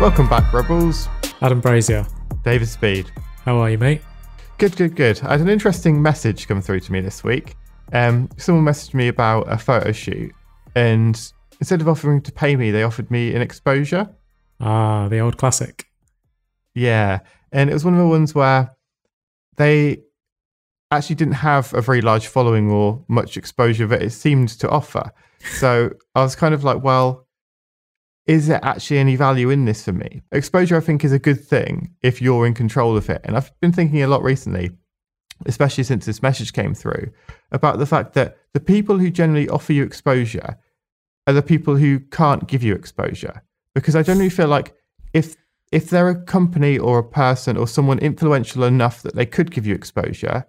Welcome back, Rebels. Adam Brazier, David Speed. how are you, mate? Good, good, good. I had an interesting message come through to me this week. Um, someone messaged me about a photo shoot, and instead of offering to pay me, they offered me an exposure. Ah, the old classic. Yeah, and it was one of the ones where they actually didn't have a very large following or much exposure that it seemed to offer. So I was kind of like, well, is there actually any value in this for me? Exposure, I think, is a good thing if you're in control of it. And I've been thinking a lot recently, especially since this message came through, about the fact that the people who generally offer you exposure are the people who can't give you exposure. Because I generally feel like if if they're a company or a person or someone influential enough that they could give you exposure,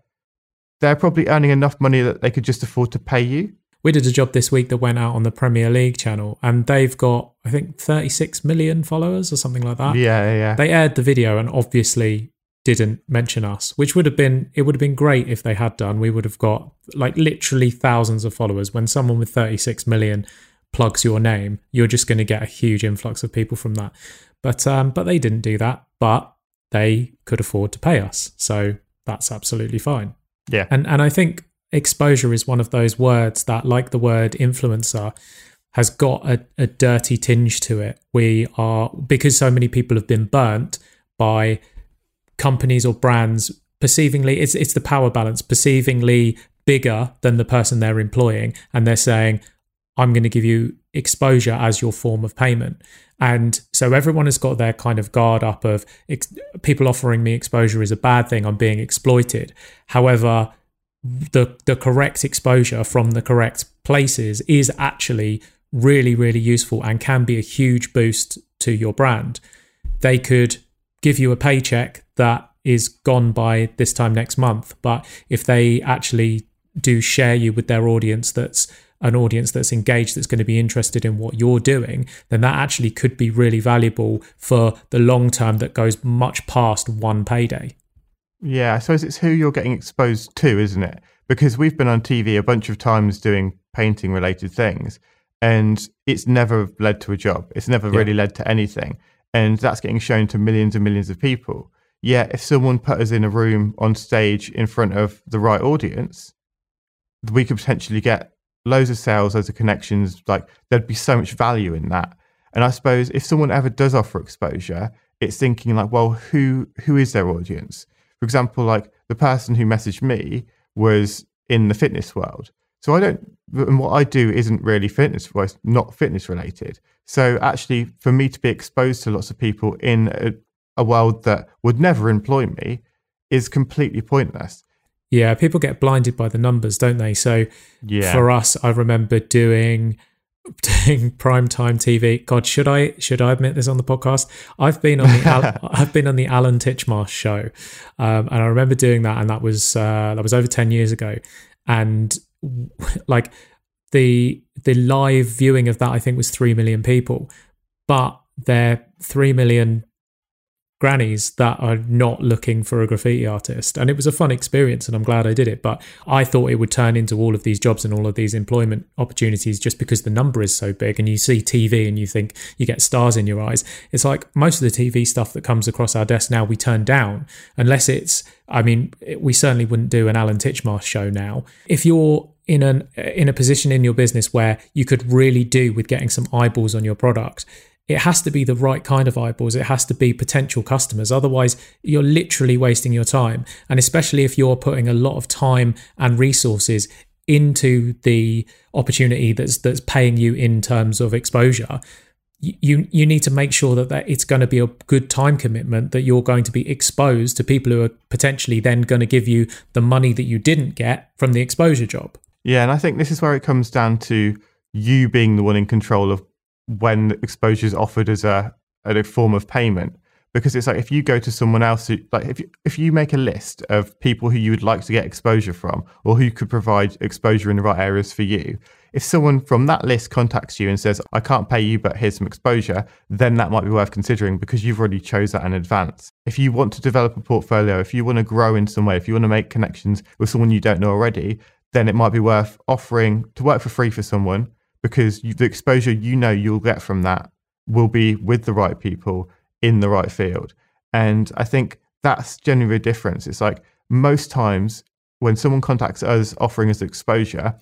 they're probably earning enough money that they could just afford to pay you. We did a job this week that went out on the Premier League channel, and they've got, I think, 36 million followers or something like that. Yeah, yeah. Yeah. They aired the video and obviously didn't mention us, which would have been, it would have been great if they had done. We would have got like literally thousands of followers. When someone with 36 million plugs your name, you're just going to get a huge influx of people from that. But um, but they didn't do that. But they could afford to pay us, so that's absolutely fine. yeah. And and I think exposure is one of those words that, like the word influencer, has got a, a dirty tinge to it. We are because so many people have been burnt by companies or brands perceivingly it's it's the power balance perceivingly bigger than the person they're employing and they're saying I'm going to give you exposure as your form of payment. And so everyone has got their kind of guard up of ex- people offering me exposure is a bad thing. I'm being exploited. However, the the correct exposure from the correct places is actually really really useful and can be a huge boost to your brand. They could give you a paycheck that is gone by this time next month, but if they actually do share you with their audience that's an audience that's engaged that's going to be interested in what you're doing then that actually could be really valuable for the long term that goes much past one payday Yeah, I suppose it's who you're getting exposed to, isn't it? Because we've been on TV a bunch of times doing painting related things, and it's never led to a job. It's never Yeah. really led to anything. And that's getting shown to millions and millions of people. Yet, if someone put us in a room on stage in front of the right audience, we could potentially get loads of sales, loads of connections. Like there'd be so much value in that. And I suppose if someone ever does offer exposure, it's thinking like, well, who who is their audience? For example, like the person who messaged me was in the fitness world. So I don't, and what I do isn't really fitness, well, it's not fitness related. So actually, for me to be exposed to lots of people in a, a world that would never employ me is completely pointless. yeah people get blinded by the numbers don't they so Yeah. for us i remember doing doing primetime tv god should i should i admit this on the podcast? I've been on the Al- i've been on the alan titchmarsh show um, and i remember doing that and that was uh, that was over 10 years ago. And like the the live viewing of that i think was 3 million people but they're 3 million grannies that are not looking for a graffiti artist. And it was a fun experience and I'm glad I did it. But I thought it would turn into all of these jobs and all of these employment opportunities just because the number is so big and you see TV and you think you get stars in your eyes. It's like most of the TV stuff that comes across our desk now we turn down unless it's I mean, we certainly wouldn't do an Alan Titchmarsh show now. If you're in an in a position in your business where you could really do with getting some eyeballs on your product, it has to be the right kind of eyeballs. It has to be potential customers. Otherwise, you're literally wasting your time. And especially if you're putting a lot of time and resources into the opportunity that's that's paying you in terms of exposure, you you need to make sure that, that it's going to be a good time commitment that you're going to be exposed to people who are potentially then going to give you the money that you didn't get from the exposure job. Yeah, and I think this is where it comes down to you being the one in control of when exposure is offered as a, as a form of payment. Because it's like if you go to someone else, who, like if you, if you make a list of people who you would like to get exposure from, or who could provide exposure in the right areas for you, if someone from that list contacts you and says, "I can't pay you, but here's some exposure," then that might be worth considering because you've already chose that in advance. If you want to develop a portfolio, if you want to grow in some way, if you want to make connections with someone you don't know already, then it might be worth offering to work for free for someone because you, the exposure you know you'll get from that will be with the right people in the right field. And I think that's generally the difference. It's like most times when someone contacts us offering us exposure,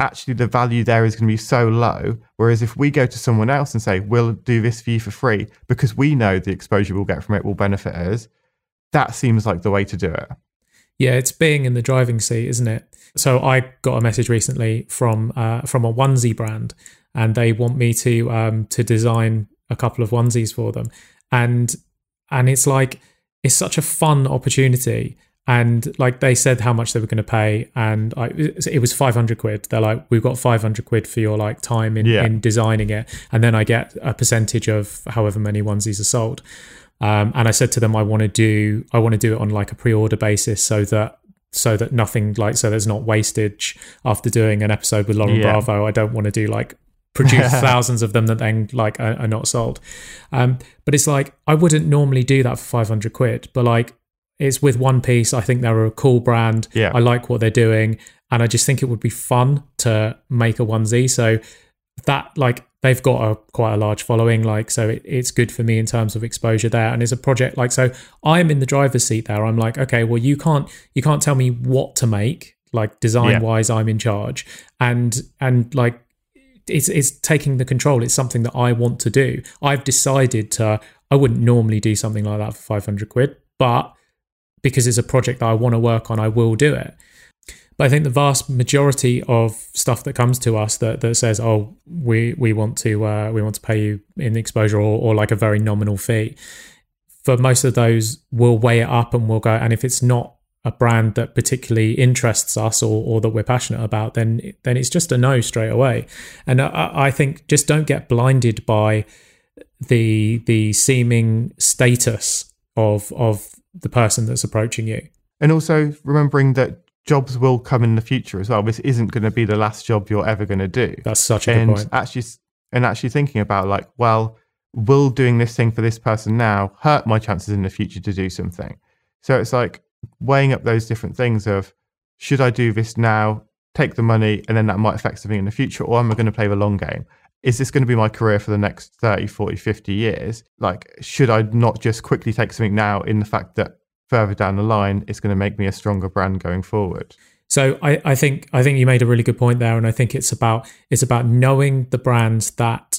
actually the value there is going to be so low. Whereas if we go to someone else and say, we'll do this for you for free because we know the exposure we'll get from it will benefit us, that seems like the way to do it. Yeah, it's being in the driving seat, isn't it? So I got a message recently from uh, from a onesie brand, and they want me to um, to design a couple of onesies for them, and and it's like it's such a fun opportunity. And like they said how much they were going to pay and I, it was 500 quid. They're like we've got 500 quid for your like time in, Yeah. in designing it. And then i get a percentage of however many onesies are sold um, and i said to them i want to do i want to do it on like a pre-order basis so that so that nothing like so there's not wastage after doing an episode with lauren Yeah. bravo i don't want to do like produce thousands of them that then like are, are not sold um, but it's like i wouldn't normally do that for 500 quid but like it's with One Piece. I think they're a cool brand. Yeah. I like what they're doing, and I just think it would be fun to make a onesie. So that like they've got a quite a large following, like so it, it's good for me in terms of exposure there. And it's a project like so I'm in the driver's seat there. I'm like, okay, well you can't you can't tell me what to make, like design wise. I'm in charge, and and like it's it's taking the control. It's something that I want to do. I've decided to. I wouldn't normally do something like that for 500 quid, but because it's a project that I want to work on, I will do it. But I think the vast majority of stuff that comes to us that, that says, "Oh, we we want to uh, we want to pay you in exposure or, or like a very nominal fee," for most of those, we'll weigh it up and we'll go. And if it's not a brand that particularly interests us or, or that we're passionate about, then then it's just a no straight away. And I, I think just don't get blinded by the the seeming status of of the person that's approaching you. And also remembering that jobs will come in the future as well. This isn't going to be the last job you're ever going to do. That's such a good and point. actually and actually thinking about like, well, will doing this thing for this person now hurt my chances in the future to do something? So it's like weighing up those different things of should I do this now, take the money, and then that might affect something in the future, or am I going to play the long game? Is this going to be my career for the next 30, 40, 50 years? Like, should I not just quickly take something now in the fact that further down the line it's going to make me a stronger brand going forward? So I, I think I think you made a really good point there, and I think it's about it's about knowing the brands that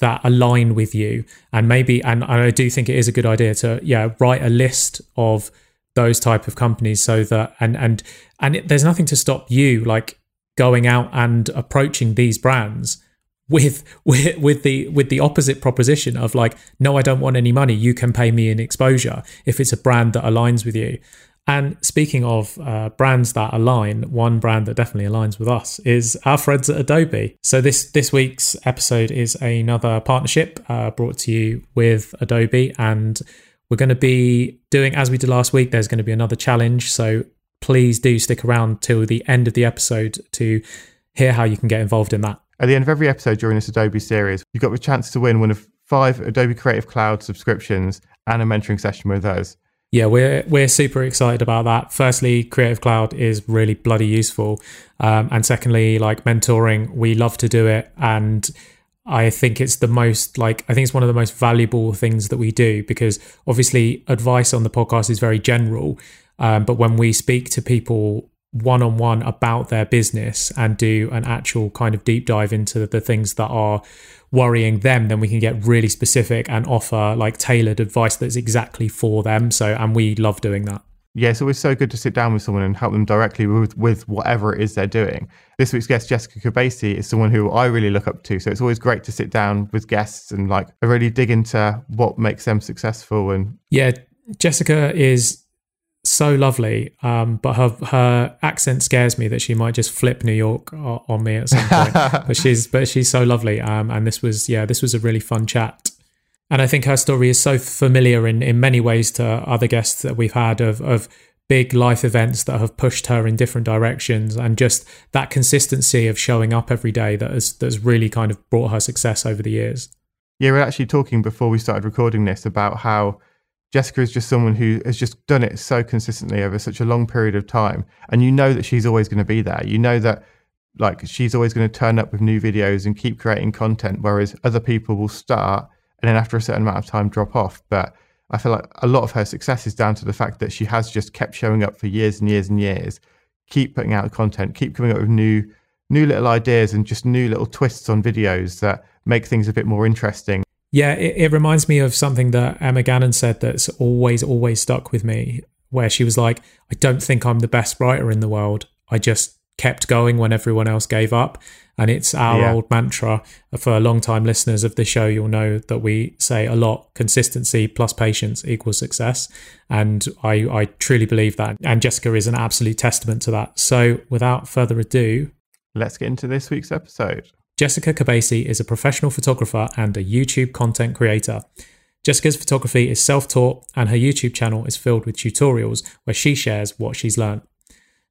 that align with you, and maybe and, I do think it is a good idea to yeah write a list of those type of companies so that and and and it, there's nothing to stop you like going out and approaching these brands with with with the with the opposite proposition of like no I don't want any money you can pay me in exposure if it's a brand that aligns with you and speaking of uh, brands that align, one brand that definitely aligns with us is our friends at Adobe. So this this week's episode is another partnership uh, brought to you with Adobe, and we're going to be doing as we did last week. There's going to be another challenge, so please do stick around till the end of the episode to hear how you can get involved in that. At the end of every episode during this Adobe series, you've got the chance to win one of five Adobe Creative Cloud subscriptions and a mentoring session with us. Yeah, we're we're super excited about that. Firstly, Creative Cloud is really bloody useful, um, and secondly, like mentoring, we love to do it, and I think it's the most like I think it's one of the most valuable things that we do because obviously advice on the podcast is very general, um, but when we speak to people one on one about their business and do an actual kind of deep dive into the things that are worrying them, then we can get really specific and offer like tailored advice that's exactly for them. So, and we love doing that. Yeah, it's always so good to sit down with someone and help them directly with, with whatever it is they're doing. This week's guest, Jessica Kobeissi, is someone who I really look up to. So it's always great to sit down with guests and like really dig into what makes them successful. And Yeah, Jessica is so lovely, um, but her her accent scares me that she might just flip New York o- on me at some point. but she's but she's so lovely, um, and this was yeah, this was a really fun chat. And I think her story is so familiar in, in many ways to other guests that we've had of of big life events that have pushed her in different directions, and just that consistency of showing up every day that has that's really kind of brought her success over the years. yeah, we're actually talking before we started recording this about how Jessica is just someone who has just done it so consistently over such a long period of time. And you know that she's always going to be there. You know that like she's always going to turn up with new videos and keep creating content, whereas other people will start and then after a certain amount of time drop off. But I feel like a lot of her success is down to the fact that she has just kept showing up for years and years and years, keep putting out content, keep coming up with new new little ideas and just new little twists on videos that make things a bit more interesting. Yeah, it, it reminds me of something that Emma Gannon said that's always, always stuck with me, where she was like, I don't think I'm the best writer in the world. I just kept going when everyone else gave up. And it's our yeah. old mantra for long-time listeners of the show. You'll know that we say a lot: consistency plus patience equals success, and I, I truly believe that. And Jessica is an absolute testament to that. So, without further ado, let's get into this week's episode. Jessica Kobeissi is a professional photographer and a YouTube content creator. Jessica's photography is self taught, and her YouTube channel is filled with tutorials where she shares what she's learned.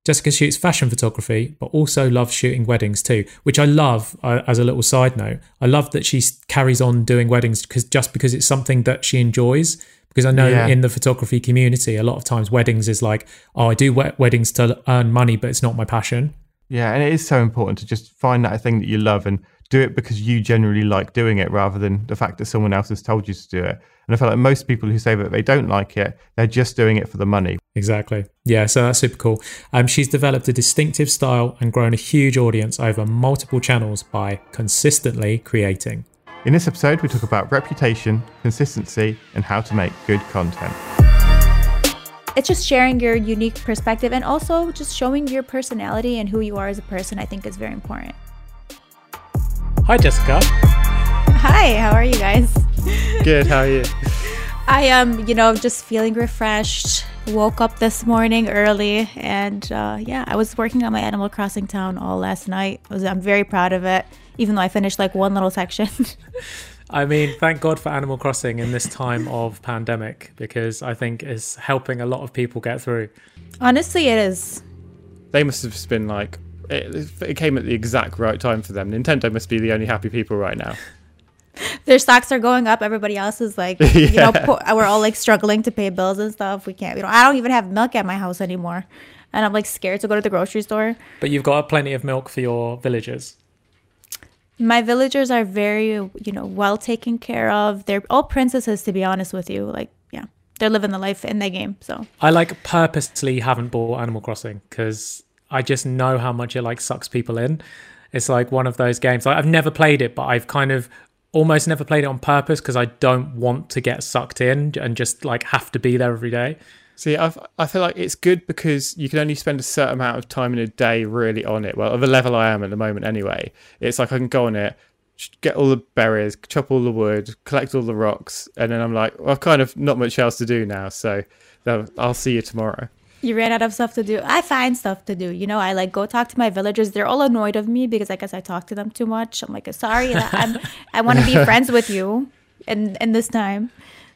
Jessica shoots fashion photography, but also loves shooting weddings too, which I love. Uh, as a little side note, I love that she carries on doing weddings because just because it's something that she enjoys. Because I know yeah. in the photography community, a lot of times weddings is like, oh, I do weddings to earn money, but it's not my passion. Yeah, and it is so important to just find that thing that you love and do it because you generally like doing it rather than the fact that someone else has told you to do it. And I feel like most people who say that they don't like it, they're just doing it for the money. Exactly. Yeah, so that's super cool. Um, she's developed a distinctive style and grown a huge audience over multiple channels by consistently creating. In this episode, we talk about reputation, consistency, and how to make good content it's just sharing your unique perspective and also just showing your personality and who you are as a person, I think is very important. Hi, Jessica. Hi, how are you guys? Good, how are you? I am, you know, just feeling refreshed. Woke up this morning early, and uh, yeah, I was working on my Animal Crossing town all last night. I Was, I'm very proud of it, even though I finished like one little section. I mean, thank God for Animal Crossing in this time of pandemic because I think it's helping a lot of people get through. Honestly, it is. They must have been like, it, it came at the exact right time for them. Nintendo must be the only happy people right now. Their stocks are going up. Everybody else is like, yeah. you know, po- we're all like struggling to pay bills and stuff. We can't, you know, I don't even have milk at my house anymore. And I'm like scared to go to the grocery store. But you've got plenty of milk for your villagers my villagers are very you know well taken care of. They're all princesses to be honest with you. Like yeah they're living the life in the game so. I like purposely haven't bought animal crossing because i just know how much it like sucks people in. It's like one of those games. Like, i've never played it but i've kind of almost never played it on purpose because i don't want to get sucked in and just like have to be there every day See, I've, I feel like it's good because you can only spend a certain amount of time in a day really on it. Well, at the level I am at the moment, anyway, it's like I can go on it, get all the berries, chop all the wood, collect all the rocks, and then I'm like, well, I've kind of not much else to do now. So um, I'll see you tomorrow. You ran out of stuff to do. I find stuff to do. You know, I like go talk to my villagers. They're all annoyed of me because I guess I talk to them too much. I'm like, sorry, I'm, I want to be friends with you, in in this time.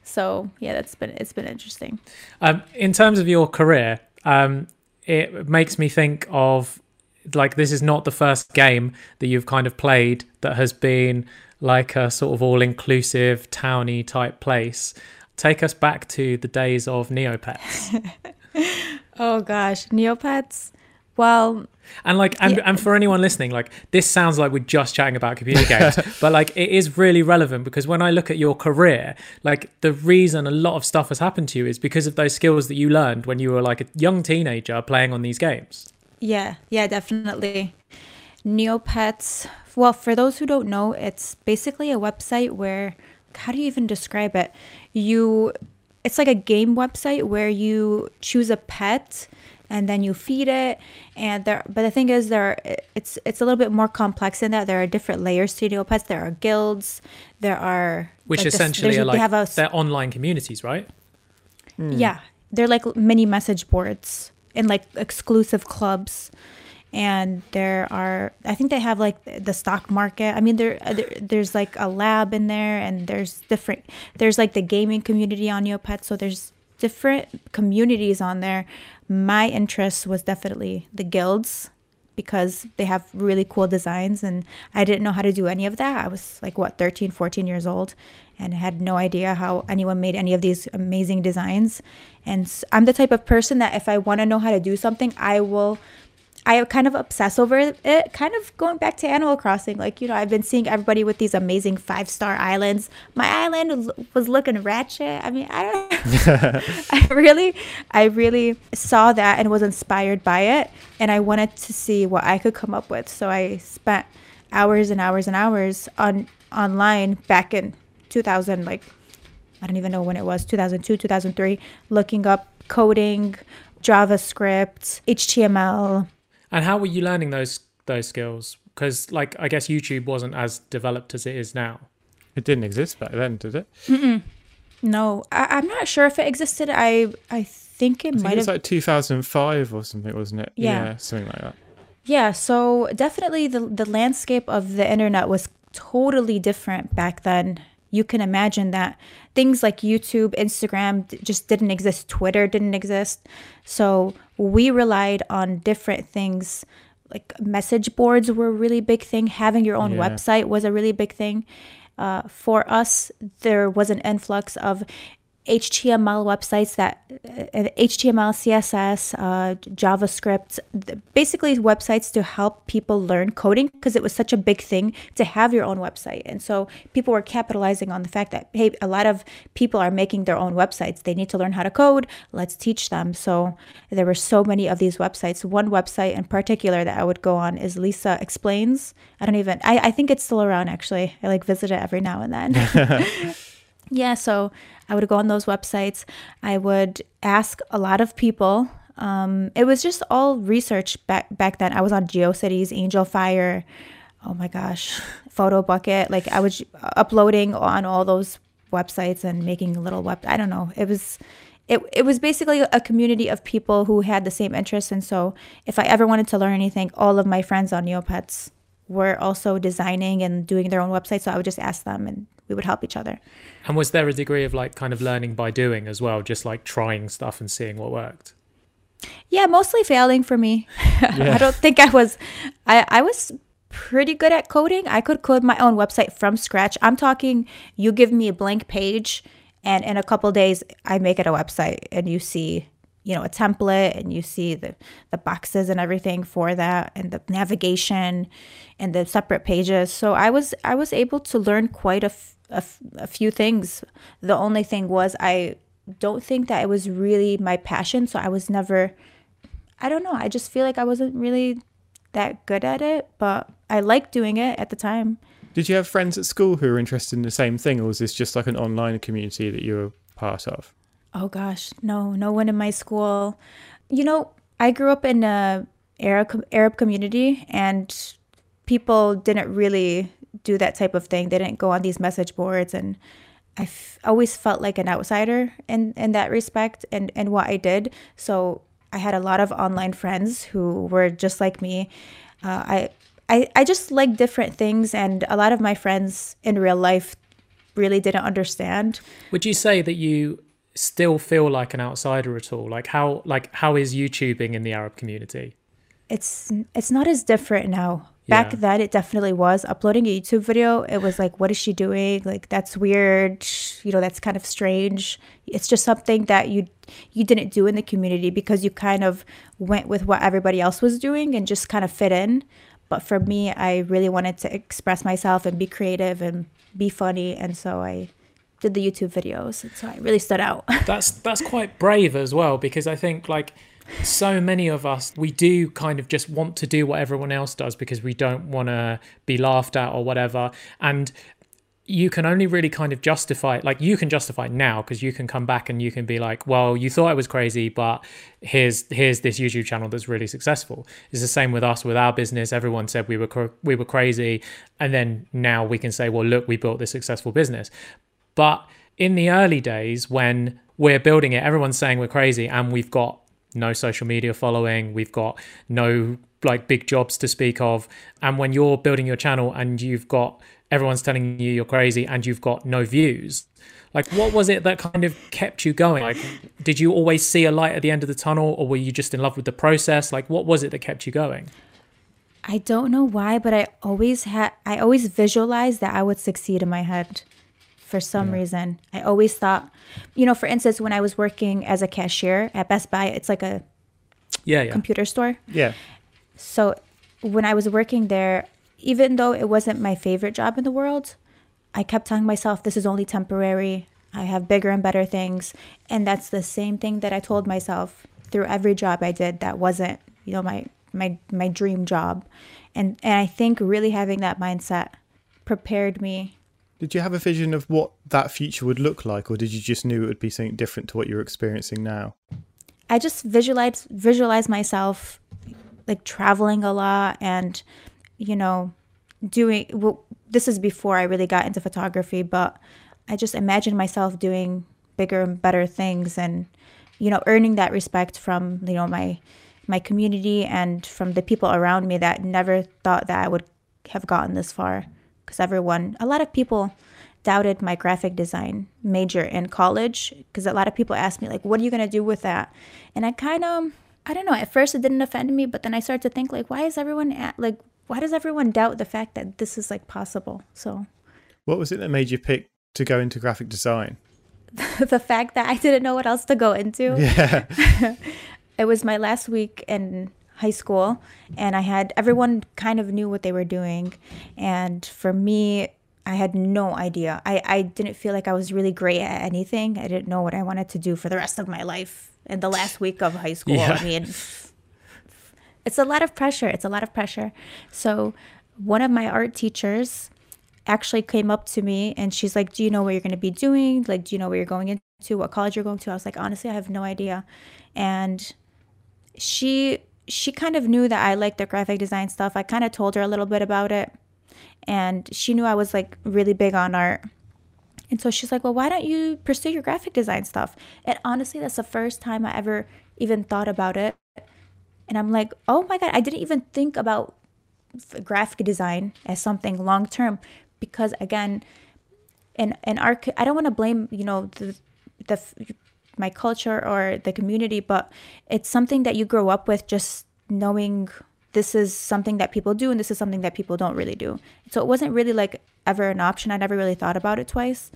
So yeah, that's been it's been interesting. Um, in terms of your career, um, it makes me think of like this is not the first game that you've kind of played that has been like a sort of all-inclusive towny type place. Take us back to the days of Neopets. oh gosh, Neopets. Well, and like, and, yeah. and for anyone listening, like this sounds like we're just chatting about computer games, but like it is really relevant because when I look at your career, like the reason a lot of stuff has happened to you is because of those skills that you learned when you were like a young teenager playing on these games. Yeah, yeah, definitely. Neopets. Well, for those who don't know, it's basically a website where how do you even describe it? You it's like a game website where you choose a pet and then you feed it. And there but the thing is there it's it's a little bit more complex than that. There are different layers to neopets there are guilds. There are which like essentially are like have a, they're online communities right? Mm. yeah. They're like mini message boards and like exclusive clubs. And there are i think they have like the stock market. I mean there, there, there's like a lab in there and there's different there's like the gaming community on neopets so there's different communities on there my interest was definitely the guilds because they have really cool designs and I didn't know how to do any of that. I was like what 13, 14 years old and had no idea how anyone made any of these amazing designs. And I'm the type of person that if I want to know how to do something, I will I kind of obsess over it, kind of going back to Animal Crossing. Like, you know, I've been seeing everybody with these amazing five star islands. My island was looking ratchet. I mean, I don't I really, I really saw that and was inspired by it. And I wanted to see what I could come up with. So I spent hours and hours and hours on online back in 2000, like, I don't even know when it was, 2002, 2003, looking up coding, JavaScript, HTML. And how were you learning those those skills? Because like I guess YouTube wasn't as developed as it is now. It didn't exist back then, did it? Mm-mm. No, I, am not sure if it existed. I I think it I might think it was have. like 2005 or something, wasn't it? Yeah. something like that. Yeah, so definitely the the landscape of the internet was totally different back then. You can imagine that things like YouTube, Instagram d- just didn't exist, Twitter didn't exist. So we relied on different things. Like message boards were a really big thing. Having your own Yeah. website was a really big thing. Uh, for us, there was an influx of HTML websites that uh, HTML, CSS, uh, JavaScript, basically websites to help people learn coding because it was such a big thing to have your own website. And so people were capitalizing on the fact that, hey, a lot of people are making their own websites. They need to learn how to code. Let's teach them. So there were so many of these websites. One website in particular that I would go on is Lisa Explains. I don't even, I, I think it's still around actually. I like visit it every now and then. Yeah, so I would go on those websites. I would ask a lot of people. Um, it was just all research back back then. I was on GeoCities, Angelfire, oh my gosh, Photobucket. Like I was uploading on all those websites and making little web. I don't know. It was. It, it was basically a community of people who had the same interests. And so, if I ever wanted to learn anything, all of my friends on Neopets were also designing and doing their own website. So, I would just ask them and we would help each other. And was there a degree of like kind of learning by doing as well, just like trying stuff and seeing what worked? Yeah, mostly failing for me. I don't think I was I I was pretty good at coding. I could code my own website from scratch. I'm talking you give me a blank page and in a couple days I make it a website and you see you know a template and you see the the boxes and everything for that and the navigation and the separate pages so i was i was able to learn quite a, f- a f- a few things the only thing was i don't think that it was really my passion so i was never i don't know i just feel like i wasn't really that good at it but i liked doing it at the time Did you have friends at school who were interested in the same thing, or was this just like an online community that you were part of? Oh gosh, no, no one in my school. You know, I grew up in a Arab Arab community, and people didn't really do that type of thing. They didn't go on these message boards, and I f- always felt like an outsider in in that respect, and and what I did. So I had a lot of online friends who were just like me. Uh, I. I, I just like different things, and a lot of my friends in real life really didn't understand. Would you say that you still feel like an outsider at all? Like how like how is YouTubing in the Arab community? it's it's not as different now. Back Yeah. then, it definitely was. Uploading a YouTube video, it was like, what is she doing? Like that's weird. You know, that's kind of strange. It's just something that you you didn't do in the community because you kind of went with what everybody else was doing and just kind of fit in. But for me, I really wanted to express myself and be creative and be funny, and so I did the YouTube videos. And so I really stood out. That's that's quite brave as well because I think like so many of us we do kind of just want to do what everyone else does because we don't want to be laughed at or whatever. And you can only really kind of justify it. like you can justify it now because you can come back and you can be like well you thought i was crazy but here's here's this youtube channel that's really successful. It's the same with us with our business. Everyone said we were cr- we were crazy. And then now we can say well look we built this successful business. But in the early days when we're building it everyone's saying we're crazy and we've got no social media following. We've got no like big jobs to speak of. And when you're building your channel and you've got everyone's telling you you're crazy and you've got no views like what was it that kind of kept you going? Like did you always see a light at the end of the tunnel or were you just in love with the process? Like what was it that kept you going? I don't know why, but I always had I always visualized that I would succeed in my head for some reason. I always thought, you know, for instance, when I was working as a cashier at Best Buy, it's like a yeah yeah computer store. Yeah. so when I was working there, even though it wasn't my favorite job in the world, I kept telling myself, this is only temporary. I have bigger and better things. And that's the same thing that I told myself through every job I did that wasn't, you know, my my my dream job. And and I think really having that mindset prepared me. Did you have a vision of what that future would look like or did you just knew it would be something different to what you're experiencing now? I just visualize visualize myself like traveling a lot and you know doing well, this is before I really got into photography, but I just imagined myself doing bigger and better things and you know earning that respect from you know my my community and from the people around me that never thought that I would have gotten this far because everyone a lot of people doubted my graphic design major in college because a lot of people asked me like what are you going to do with that and I kind of I don't know at first it didn't offend me but then I started to think like why is everyone at, like why does everyone doubt the fact that this is like possible so what was it that made you pick to go into graphic design the fact that I didn't know what else to go into. Yeah. it was my last week in high school and I had everyone kind of knew what they were doing and for me I had no idea. I, I didn't feel like I was really great at anything. I didn't know what I wanted to do for the rest of my life in the last week of high school. Yeah. I mean it's a lot of pressure. It's a lot of pressure. So one of my art teachers actually came up to me and she's like, Do you know what you're going to be doing? Like, do you know where you're going into? What college you're going to? I was like, Honestly, I have no idea. And she she kind of knew that I liked the graphic design stuff. I kind of told her a little bit about it. And she knew I was like really big on art. And so she's like, Well, why don't you pursue your graphic design stuff? And honestly, that's the first time I ever even thought about it. And I'm like, Oh my God, I didn't even think about graphic design as something long term because again in in art, i don't want to blame you know the the my culture or the community but it's something that you grow up with just knowing this is something that people do and this is something that people don't really do. So it wasn't really like ever an option. I never really thought about it twice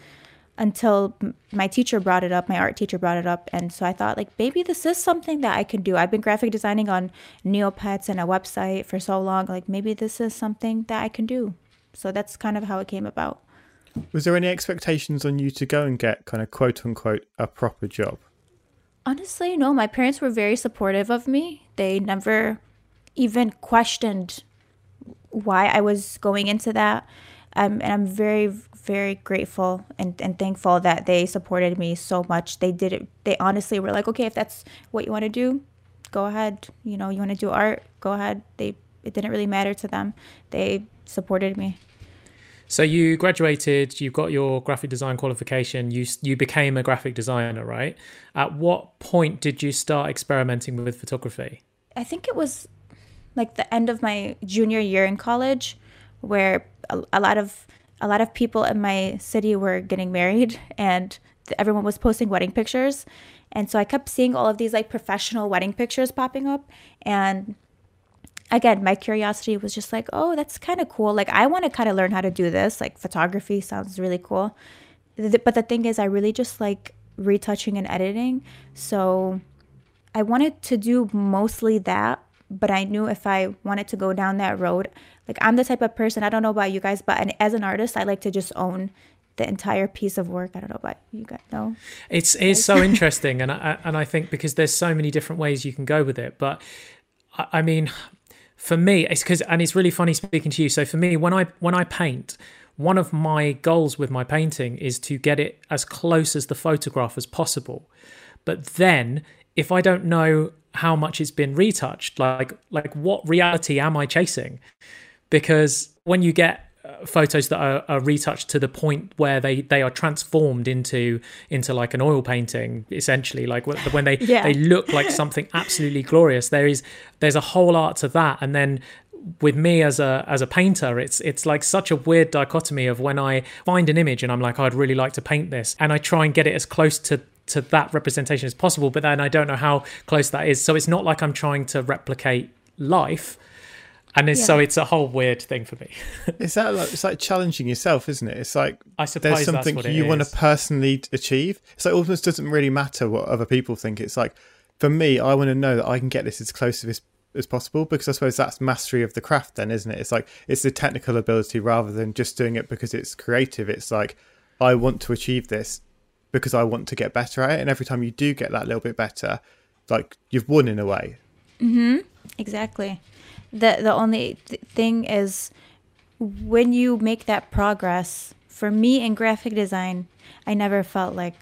until my teacher brought it up my art teacher brought it up. And so i thought like maybe this is something that i can do. I've been graphic designing on neopets and a website for so long. Like maybe this is something that i can do. So that's kind of how it came about. Was there any expectations on you to go and get kind of quote unquote a proper job? Honestly, no. My parents were very supportive of me. They never even questioned why I was going into that. Um, and I'm very, very grateful and, and thankful that they supported me so much. They did it. They honestly were like, okay, if that's what you want to do, go ahead. You know, you want to do art, go ahead. They it didn't really matter to them. They supported me. So you graduated, you got your graphic design qualification, you you became a graphic designer, right? At what point did you start experimenting with photography? I think it was like the end of my junior year in college where a, a lot of a lot of people in my city were getting married and everyone was posting wedding pictures. And so I kept seeing all of these like professional wedding pictures popping up and again, my curiosity was just like, oh, that's kind of cool. Like, I want to kind of learn how to do this. Like, photography sounds really cool. But the thing is, I really just like retouching and editing. So I wanted to do mostly that. But I knew if I wanted to go down that road, like, I'm the type of person, I don't know about you guys, but as an artist, I like to just own the entire piece of work. I don't know about you guys. No, it's it's so interesting, and I and I think because there's so many different ways you can go with it. But I mean, for me it's because and it's really funny speaking to you. So for me when i when i paint one of my goals with my painting is to get it as close as the photograph as possible. But then if i don't know how much it's been retouched like like what reality am i chasing? Because when you get photos that are, are, retouched to the point where they they are transformed into into like an oil painting essentially. Like when they yeah. they look like something absolutely glorious there is there's a whole art to that. And then with me as a as a painter it's it's like such a weird dichotomy of when i find an image and i'm like oh, i'd really like to paint this. And i try and get it as close to to that representation as possible but then i don't know how close that is. So it's not like i'm trying to replicate life and it's, yeah. so it's a whole weird thing for me. is that like it's like challenging yourself, isn't it? It's like I suppose there's something you want to personally achieve. It's like almost doesn't really matter what other people think. It's like for me, I want to know that I can get this as close as as possible because I suppose that's mastery of the craft then isn't it it's like it's the technical ability rather than just doing it because it's creative it's like I want to achieve this because I want to get better at it and every time you do get that little bit better like you've won in a way mm-hmm exactly the the only th- thing is when you make that progress for me in graphic design I never felt like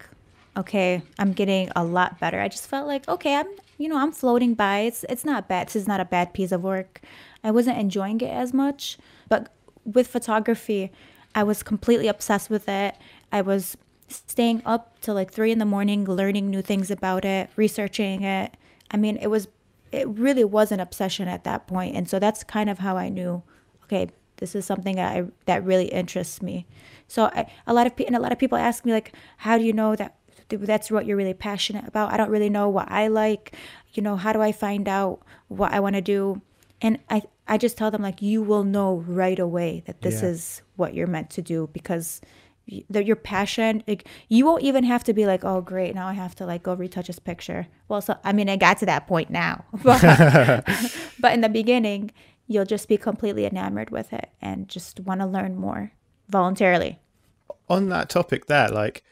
okay, I'm getting a lot better. I just felt like, okay, I'm, you know, I'm floating by. It's it's not bad. This is not a bad piece of work. I wasn't enjoying it as much, but with photography, I was completely obsessed with it. I was staying up till like three in the morning, learning new things about it, researching it. I mean, it was, it really was an obsession at that point, and so that's kind of how I knew, okay, this is something that I that really interests me. So I, a lot of and a lot of people ask me like, how do you know that that's what you're really passionate about. I don't really know what I like. You know, how do I find out what I want to do? And I I just tell them like you will know right away that this yeah. is what you're meant to do because that your passion like you won't even have to be like oh great now i have to like go retouch this picture. Well so i mean i got to that point now. But, but in the beginning you'll just be completely enamored with it and just want to learn more voluntarily. On that topic there like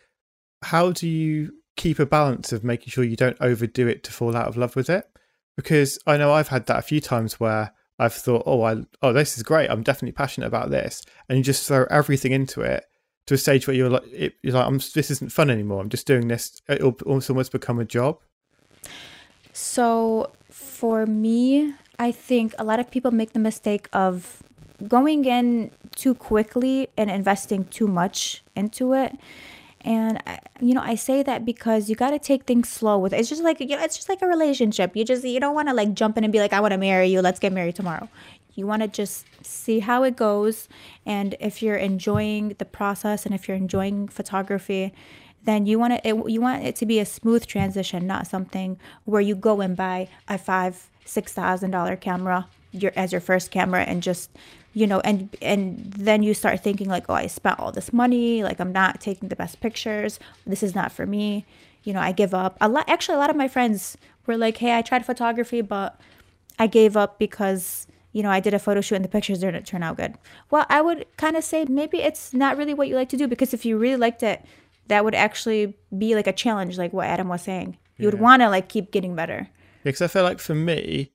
how do you keep a balance of making sure you don't overdo it to fall out of love with it? Because I know I've had that a few times where I've thought, oh, I oh this is great, I'm definitely passionate about this, and you just throw everything into it to a stage where you're like, it, you're like, I'm, this isn't fun anymore. I'm just doing this. It'll almost become a job. So for me, I think a lot of people make the mistake of going in too quickly and investing too much into it and I, you know i say that because you got to take things slow with it. it's just like you know it's just like a relationship you just you don't want to like jump in and be like i want to marry you let's get married tomorrow you want to just see how it goes and if you're enjoying the process and if you're enjoying photography then you want it you want it to be a smooth transition not something where you go and buy a five six thousand dollar camera your as your first camera and just you know and and then you start thinking like oh i spent all this money like i'm not taking the best pictures. This is not for me. You know i give up. A lot actually a lot of my friends were like hey i tried photography but i gave up because you know i did a photo shoot and the pictures didn't turn out good well i would kind of say maybe it's not really what you like to do because if you really liked it that would actually be like a challenge like what adam was saying you yeah. would want to like keep getting better because i feel like for me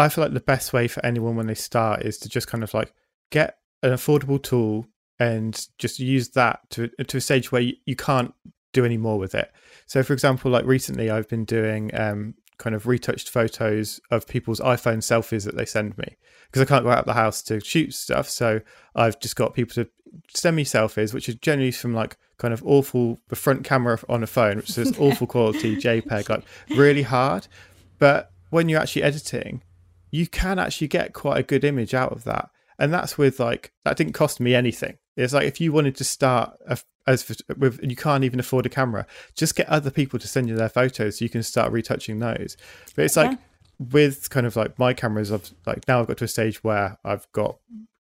I feel like the best way for anyone when they start is to just kind of like get an affordable tool and just use that to to a stage where you, you can't do any more with it. So, for example, like recently, I've been doing um, kind of retouched photos of people's iPhone selfies that they send me because I can't go out of the house to shoot stuff. So I've just got people to send me selfies, which are generally from like kind of awful the front camera on a phone, which is awful quality JPEG, like really hard. But when you're actually editing, you can actually get quite a good image out of that. And that's with like that didn't cost me anything. It's like if you wanted to start a, as with you can't even afford a camera, just get other people to send you their photos so you can start retouching those. But it's like with kind of like my cameras, I've like now I've got to a stage where I've got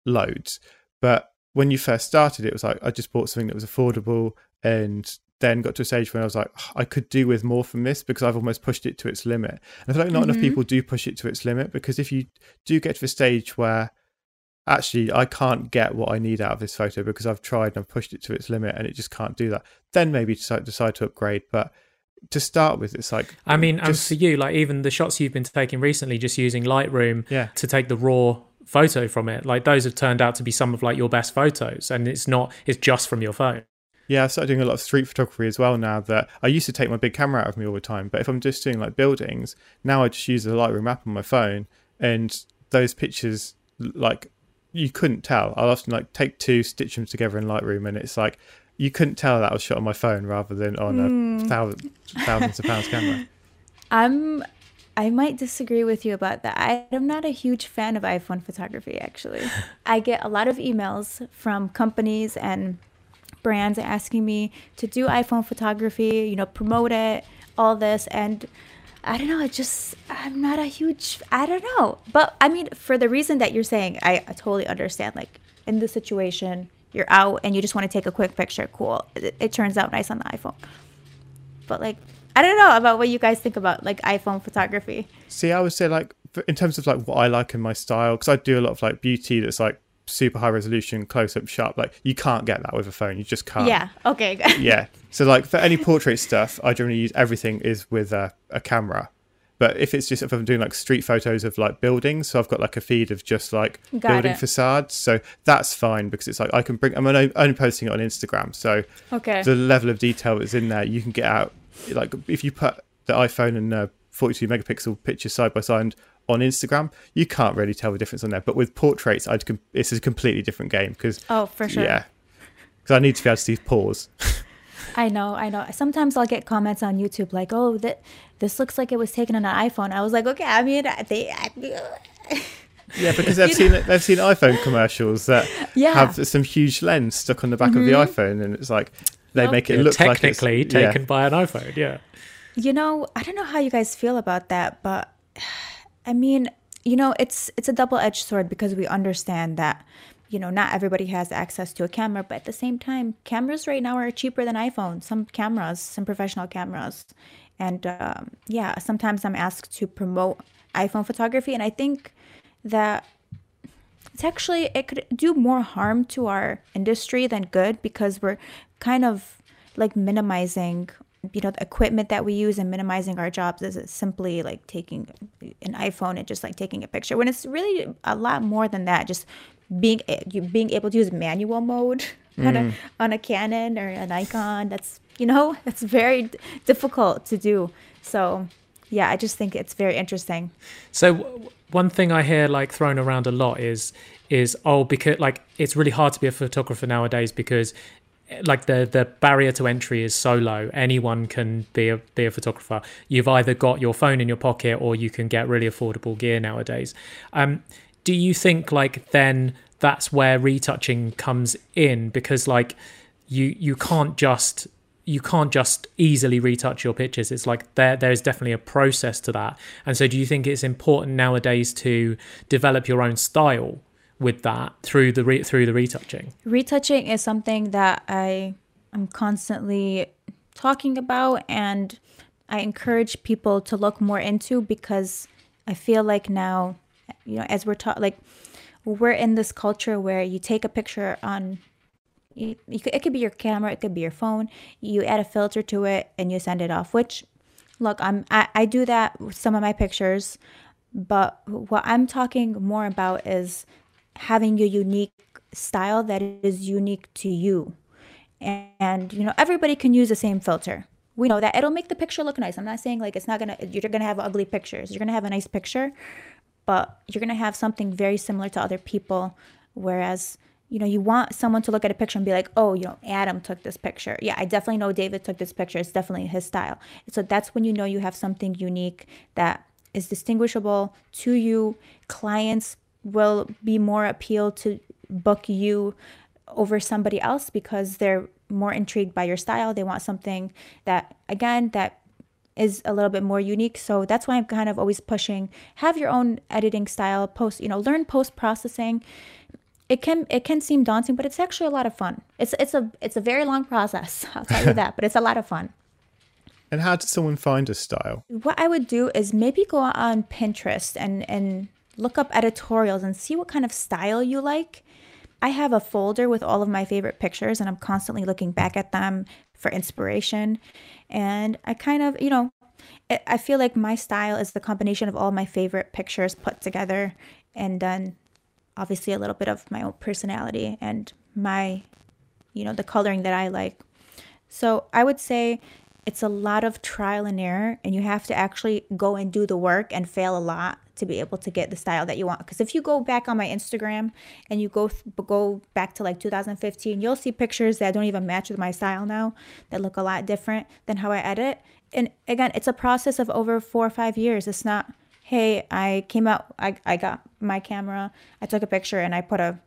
loads. But when you first started, it was like I just bought something that was affordable and then got to a stage when I was like, I could do with more from this because I've almost pushed it to its limit. And I feel like not mm-hmm. enough people do push it to its limit because if you do get to a stage where actually I can't get what I need out of this photo because I've tried and I've pushed it to its limit and it just can't do that, then maybe decide, decide to upgrade. But to start with, it's like I mean, just, and for you, like even the shots you've been taking recently, just using Lightroom yeah. to take the raw photo from it, like those have turned out to be some of like your best photos, and it's not it's just from your phone. Yeah, I started doing a lot of street photography as well now that I used to take my big camera out of me all the time. But if I'm just doing like buildings, now I just use the Lightroom app on my phone and those pictures like you couldn't tell. I'll often like take two, stitch them together in Lightroom and it's like you couldn't tell that was shot on my phone rather than on mm. a hmm. thousand, thousands of pounds camera. I'm I might disagree with you about that. I am not a huge fan of iPhone photography actually. I get a lot of emails from companies and brands asking me to do iPhone photography, you know, promote it, all this. And I don't know, I just, I'm not a huge, I don't know. But I mean, for the reason that you're saying, I, I totally understand. Like in the situation, you're out and you just want to take a quick picture, cool. It, it turns out nice on the iPhone. But like, I don't know about what you guys think about like iPhone photography. See, I would say like in terms of like what I like in my style, because I do a lot of like beauty that's like super high resolution, close up, sharp. Like you can't get that with a phone. You just can't. Yeah. Okay. yeah. So like for any portrait stuff, I generally use everything is with a, a camera. But if it's just if I'm doing like street photos of like buildings, so I've got like a feed of just like Got building it. facades, so that's fine because it's like I can bring. I'm only, only posting it on Instagram, so okay. the level of detail that's in there, you can get out. Like if you put the iPhone and uh, 42 megapixel pictures side by side on Instagram, you can't really tell the difference on there. But with portraits, I'd com- it's a completely different game because oh, for sure. yeah, because I need to be able to see pause. I know, I know. Sometimes I'll get comments on YouTube like, "Oh, that this looks like it was taken on an iPhone." I was like, "Okay, I mean, they, I, Yeah, because they've seen they've seen iPhone commercials that Yeah. Mm-hmm. have some huge lens stuck on the back of the iPhone, and it's like they Well, make it Yeah, look like it's- technically yeah. taken by an iPhone. Yeah. you know, I don't know how you guys feel about that, but I mean, you know, it's it's a double-edged sword because we understand that you know, not everybody has access to a camera, but at the same time, cameras right now are cheaper than iPhones. Some cameras, some professional cameras. And um, yeah, sometimes I'm asked to promote iPhone photography, and I think that it's actually it could do more harm to our industry than good because we're kind of like minimizing you know the equipment that we use and minimizing our jobs is simply like taking an iphone and just like taking a picture when it's really a lot more than that just being you being able to use manual mode on a on a canon or a nikon that's you know that's very d- difficult to do. So yeah i just think it's very interesting. So w- one thing I hear like thrown around a lot is is oh because like it's really hard to be a photographer nowadays because eh, like the the barrier to entry is so low. Anyone can be a be a photographer. You've either got your phone in your pocket or you can get really affordable gear nowadays. Um do you think like then that's where retouching comes in? Because like you you can't just you can't just easily retouch your pictures. It's like there there's definitely a process to that. And so do you think it's important nowadays to develop your own style with that through the re- through the retouching? Retouching is something that I am constantly talking about and I encourage people to look more into because I feel like now you know as we're taught like we're in this culture where you take a picture on you, you it could be your camera it could be your phone you add a filter to it and you send it off which look i'm I, I do that with some of my pictures but what i'm talking more about is having a unique style that is unique to you. And, and you know everybody can use the same filter. We know that it'll make the picture look nice. I'm not saying like it's not gonna you're gonna have ugly pictures. You're gonna have a nice picture but you're gonna have something very similar to other people. Whereas you know you want someone to look at a picture and be like oh you know adam took this picture. Yeah i definitely know david took this picture. It's definitely his style. So that's when you know you have something unique that is distinguishable to you clients will be more appealed to book you over somebody else because they're more intrigued by your style they want something that again that is a little bit more unique. So that's why I'm kind of always pushing have your own editing style, post, you know, learn post processing. It can it can seem daunting, but it's actually a lot of fun. It's it's a it's a very long process. I'll tell you that, but it's a lot of fun. And how does someone find a style? What I would do is maybe go on Pinterest and and look up editorials and see what kind of style you like. I have a folder with all of my favorite pictures and I'm constantly looking back at them for inspiration. And I kind of, you know, I- feel like my style is the combination of all my favorite pictures put together and then obviously a little bit of my own personality and my, you know, the coloring that I like. So I would say it's a lot of trial and error, and you have to actually go and do the work and fail a lot to be able to get the style that you want. Because if you go back on my Instagram and you go go back to like 2015, you'll see pictures that don't even match with my style now that look a lot different than how I edit. And again, it's a process of over four or five years. It's not, hey, I came out, I, I got my camera, I took a picture, and I put a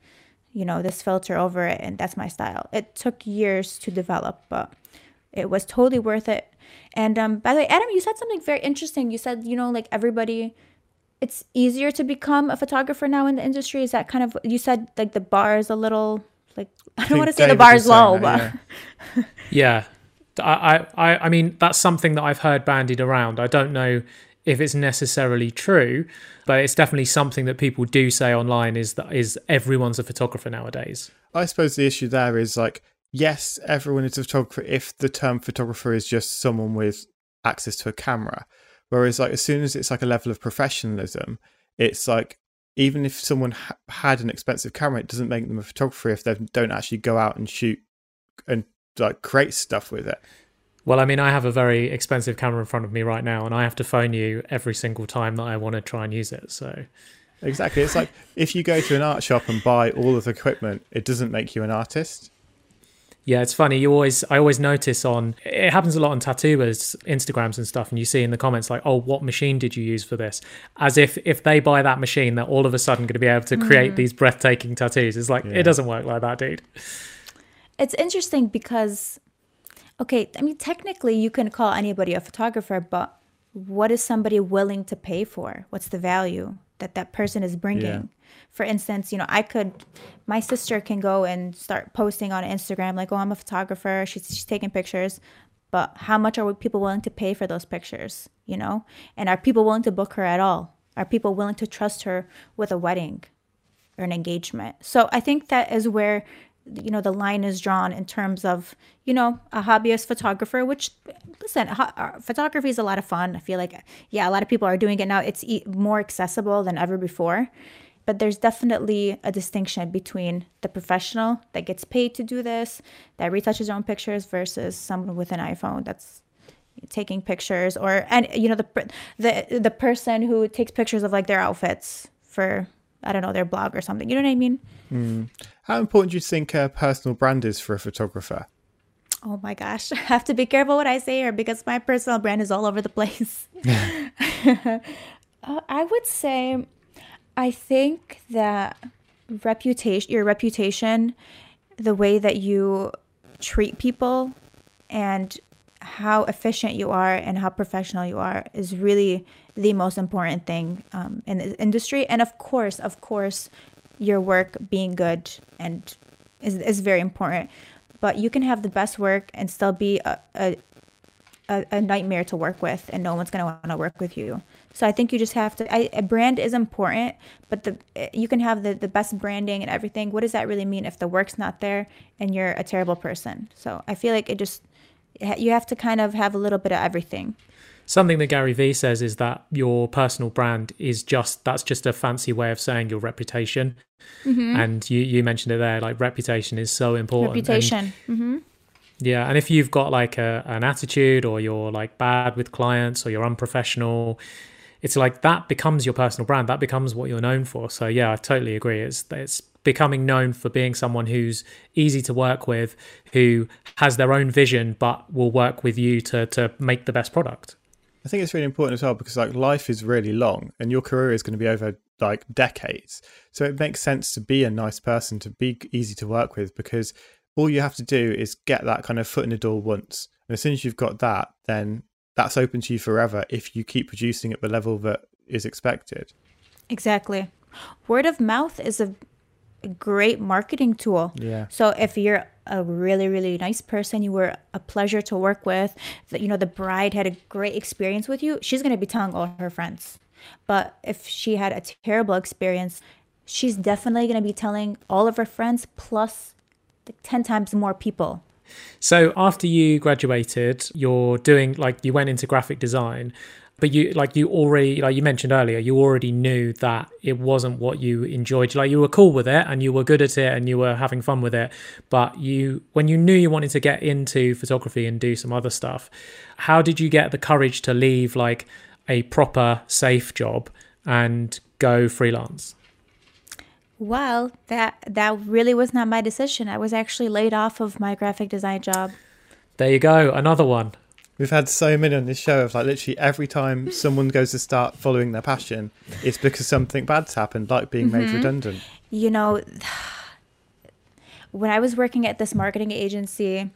you know, this filter over it, and that's my style. It took years to develop, but it was totally worth it. And um, by the way, Adam, you said something very interesting. You said, you know, like everybody, it's easier to become a photographer now in the industry. Is that kind of you said? Like the bar is a little like I don't want to say the bar is low, saying but yeah. Yeah, I, I, I mean that's something that I've heard bandied around. I don't know if it's necessarily true, but it's definitely something that people do say online is that is everyone's a photographer nowadays. I suppose the issue there is like, yes, everyone is a photographer if the term photographer is just someone with access to a camera. Whereas, like, as soon as it's like a level of professionalism, it's like even if someone ha- had an expensive camera, it doesn't make them a photographer if they don't actually go out and shoot and like create stuff with it. Well, I mean, I have a very expensive camera in front of me right now, and I have to phone you every single time that I want to try and use it. So, exactly, it's like if you go to an art shop and buy all of the equipment, it doesn't make you an artist. Yeah, it's funny. You always, I always notice on it happens a lot on tattooers, Instagrams and stuff, and you see in the comments like, "Oh, what machine did you use for this?" As if if they buy that machine, they're all of a sudden going to be able to create mm. these breathtaking tattoos. It's like yeah. it doesn't work like that, dude. It's interesting because, okay, I mean, technically you can call anybody a photographer, but what is somebody willing to pay for? What's the value that that person is bringing? Yeah for instance, you know, I could, my sister can go and start posting on Instagram, like, oh, I'm a photographer, she's, she's taking pictures. But how much are people willing to pay for those pictures, you know? And are people willing to book her at all? Are people willing to trust her with a wedding or an engagement? So I think that is where you know the line is drawn in terms of you know a hobbyist photographer which listen ho- uh, photography is a lot of fun i feel like yeah a lot of people are doing it now it's e- more accessible than ever before but there's definitely a distinction between the professional that gets paid to do this, that retouches their own pictures, versus someone with an iPhone that's taking pictures, or and you know the the the person who takes pictures of like their outfits for I don't know their blog or something. You know what I mean? Mm. How important do you think a personal brand is for a photographer? Oh my gosh, I have to be careful what I say here because my personal brand is all over the place. uh, I would say I think that reputation, your reputation, the way that you treat people, and how efficient you are and how professional you are is really the most important thing um, in the industry. And of course, of course, your work being good and is, is very important. But you can have the best work and still be a, a, a nightmare to work with, and no one's going to want to work with you. So I think you just have to. I, a brand is important, but the you can have the the best branding and everything. What does that really mean if the work's not there and you're a terrible person? So I feel like it just you have to kind of have a little bit of everything. Something that Gary Vee says is that your personal brand is just that's just a fancy way of saying your reputation. Mm-hmm. And you you mentioned it there, like reputation is so important. Reputation. And, mm-hmm. Yeah, and if you've got like a, an attitude or you're like bad with clients or you're unprofessional, it's like that becomes your personal brand. That becomes what you're known for. So yeah, I totally agree. It's it's becoming known for being someone who's easy to work with, who has their own vision, but will work with you to to make the best product. I think it's really important as well because like life is really long and your career is going to be over like decades. So it makes sense to be a nice person, to be easy to work with because all you have to do is get that kind of foot in the door once. And as soon as you've got that, then that's open to you forever if you keep producing at the level that is expected. Exactly. Word of mouth is a great marketing tool. Yeah. So if you're a really really nice person, you were a pleasure to work with, that you know the bride had a great experience with you, she's going to be telling all her friends. But if she had a terrible experience, she's definitely going to be telling all of her friends plus like 10 times more people so after you graduated, you're doing like you went into graphic design, but you like you already like you mentioned earlier, you already knew that it wasn't what you enjoyed. Like you were cool with it and you were good at it and you were having fun with it, but you when you knew you wanted to get into photography and do some other stuff, how did you get the courage to leave like a proper safe job and go freelance? Well, that that really was not my decision. I was actually laid off of my graphic design job. There you go, another one. We've had so many on this show of like literally every time someone goes to start following their passion, it's because something bad's happened, like being mm-hmm. made redundant. You know, when I was working at this marketing agency,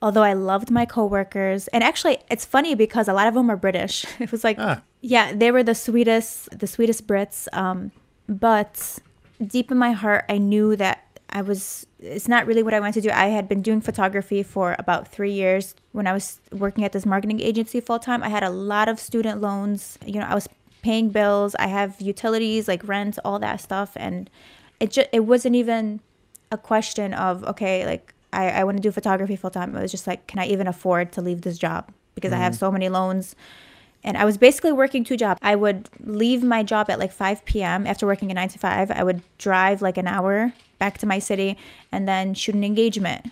although I loved my coworkers, and actually it's funny because a lot of them are British. It was like, ah. yeah, they were the sweetest, the sweetest Brits. Um, but deep in my heart, I knew that I was it's not really what I wanted to do. I had been doing photography for about 3 years when I was working at this marketing agency full time. I had a lot of student loans. You know, I was paying bills. I have utilities like rent, all that stuff and it just it wasn't even a question of okay, like I, I want to do photography full time. It was just like, can I even afford to leave this job? Because mm. I have so many loans. And I was basically working two jobs. I would leave my job at like 5 p.m. after working a nine to five. I would drive like an hour back to my city and then shoot an engagement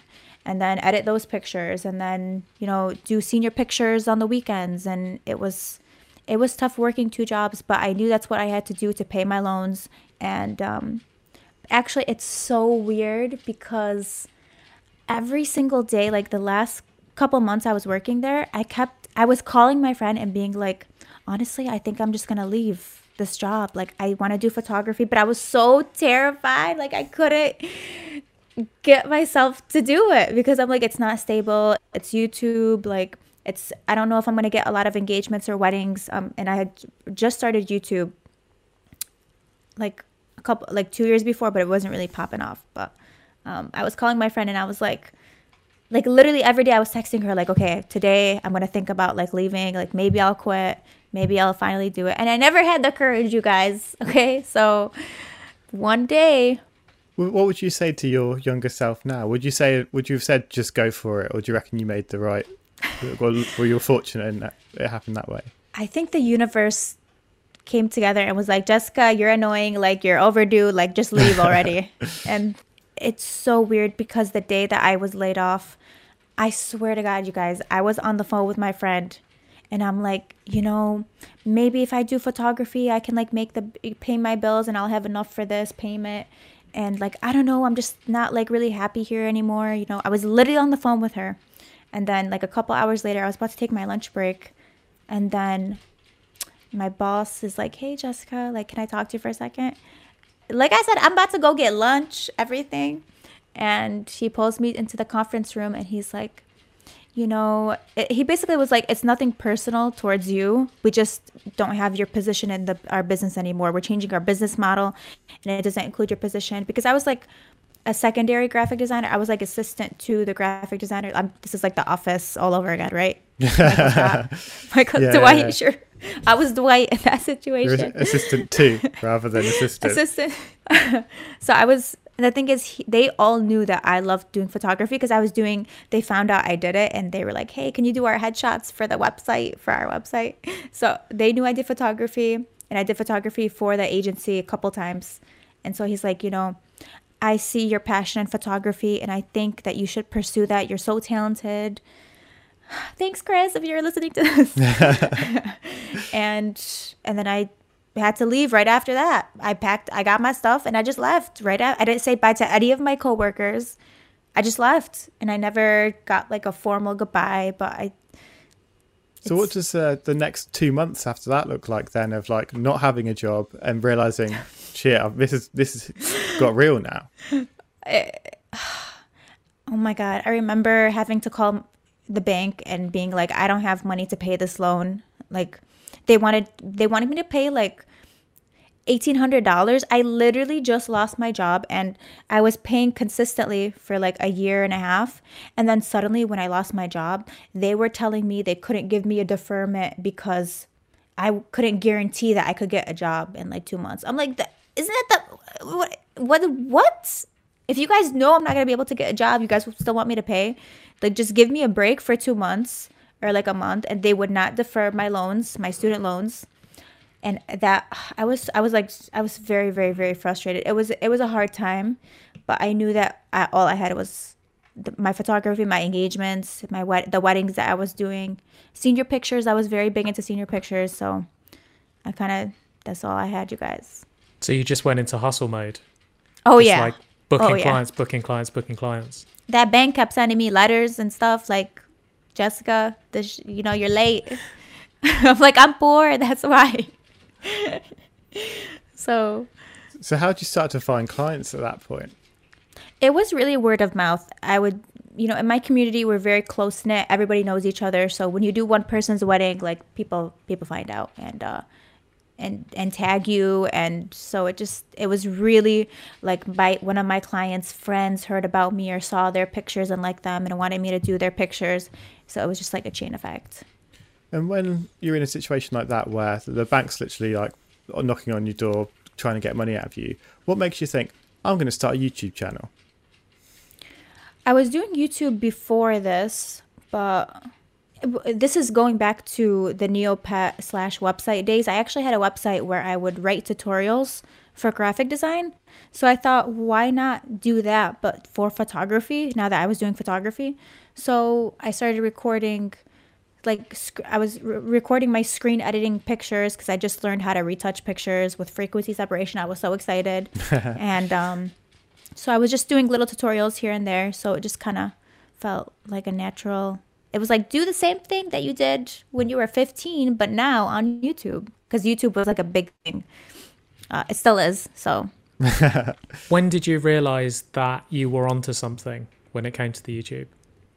and then edit those pictures and then, you know, do senior pictures on the weekends. And it was, it was tough working two jobs, but I knew that's what I had to do to pay my loans. And um, actually, it's so weird because every single day, like the last couple months I was working there, I kept, I was calling my friend and being like, honestly, I think I'm just to leave this job. Like, I want to do photography, but I was so terrified. Like, I couldn't get myself to do it because I'm like, it's not stable. It's YouTube. Like, it's, I don't know if I'm to get a lot of engagements or weddings. Um, and I had just started YouTube like a couple, like two years before, but it wasn't really popping off. But um, I was calling my friend and I was like, like literally every day I was texting her like, okay, today I'm gonna think about like leaving. Like maybe I'll quit. Maybe I'll finally do it. And I never had the courage, you guys. Okay, so one day. What would you say to your younger self now? Would you say, would you have said just go for it, or do you reckon you made the right? Well, were you fortunate in that it happened that way? I think the universe came together and was like, Jessica, you're annoying. Like you're overdue. Like just leave already. and it's so weird because the day that I was laid off, I swear to God, you guys, I was on the phone with my friend and I'm like, you know, maybe if I do photography, I can like make the pay my bills and I'll have enough for this payment. And like, I don't know, I'm just not like really happy here anymore. You know, I was literally on the phone with her. And then like a couple hours later, I was about to take my lunch break. And then my boss is like, hey, Jessica, like, can I talk to you for a second? like I said, I'm about to go get lunch, everything. And he pulls me into the conference room and he's like, you know, it, he basically was like, it's nothing personal towards you. We just don't have your position in the our business anymore. We're changing our business model and it doesn't include your position. Because I was like a secondary graphic designer. I was like assistant to the graphic designer. I'm, this is like the office all over again, right? Michael, yeah, Dwight, yeah. sure. I was Dwight in that situation. assistant too, rather than assistant. Assistant. so I was. And the thing is, he, they all knew that I loved doing photography because I was doing. They found out I did it, and they were like, "Hey, can you do our headshots for the website for our website?" So they knew I did photography, and I did photography for the agency a couple times. And so he's like, you know, I see your passion in photography, and I think that you should pursue that. You're so talented thanks chris if you're listening to this and and then i had to leave right after that. I packed i got my stuff and i just left right out i didn't say bye to any of my coworkers. I just left and i never got like a formal goodbye but i so what does uh, the next two months after that look like then of like not having a job and realizing shit this is this has got real now. Oh my god i remember having to call the bank and being like, I don't have money to pay this loan. Like they wanted they wanted me to pay like $1800 i literally just lost my job and i was paying consistently for like a year and a half. And then suddenly when i lost my job they were telling me they couldn't give me a deferment because i couldn't guarantee that i could get a job in like two months. I'm like isn't that the what what what? If you guys know i'm not to be able to get a job you guys still want me to pay? Like just give me a break for two months or like a month and they would not defer my loans my student loans and that i was i was like i was very very very frustrated it was it was a hard time but i knew that I, all i had was the, my photography my engagements my wed- the weddings that i was doing senior pictures i was very big into senior pictures so i kind of that's all i had you guys so you just went into hustle mode oh just yeah like booking oh, yeah. clients booking clients booking clients that bank kept sending me letters and stuff like Jessica, this you know, you're late. I'm like, I'm poor, that's why. so So how did you start to find clients at that point? It was really word of mouth. I would you know, in my community we're very close knit. Everybody knows each other. So when you do one person's wedding, like people people find out and uh and and tag you and so it just it was really like my one of my clients friends heard about me or saw their pictures and liked them and wanted me to do their pictures so it was just like a chain effect and when you're in a situation like that where the bank's literally like knocking on your door trying to get money out of you what makes you think i'm going to start a youtube channel i was doing youtube before this but this is going back to the Neopet slash website days. I actually had a website where I would write tutorials for graphic design. So I thought, why not do that, but for photography, now that I was doing photography? So I started recording, like, I was re- recording my screen editing pictures because I just learned how to retouch pictures with frequency separation. I was so excited. and um, so I was just doing little tutorials here and there. So it just kind of felt like a natural it was like do the same thing that you did when you were 15 but now on youtube because youtube was like a big thing uh, it still is so when did you realize that you were onto something when it came to the youtube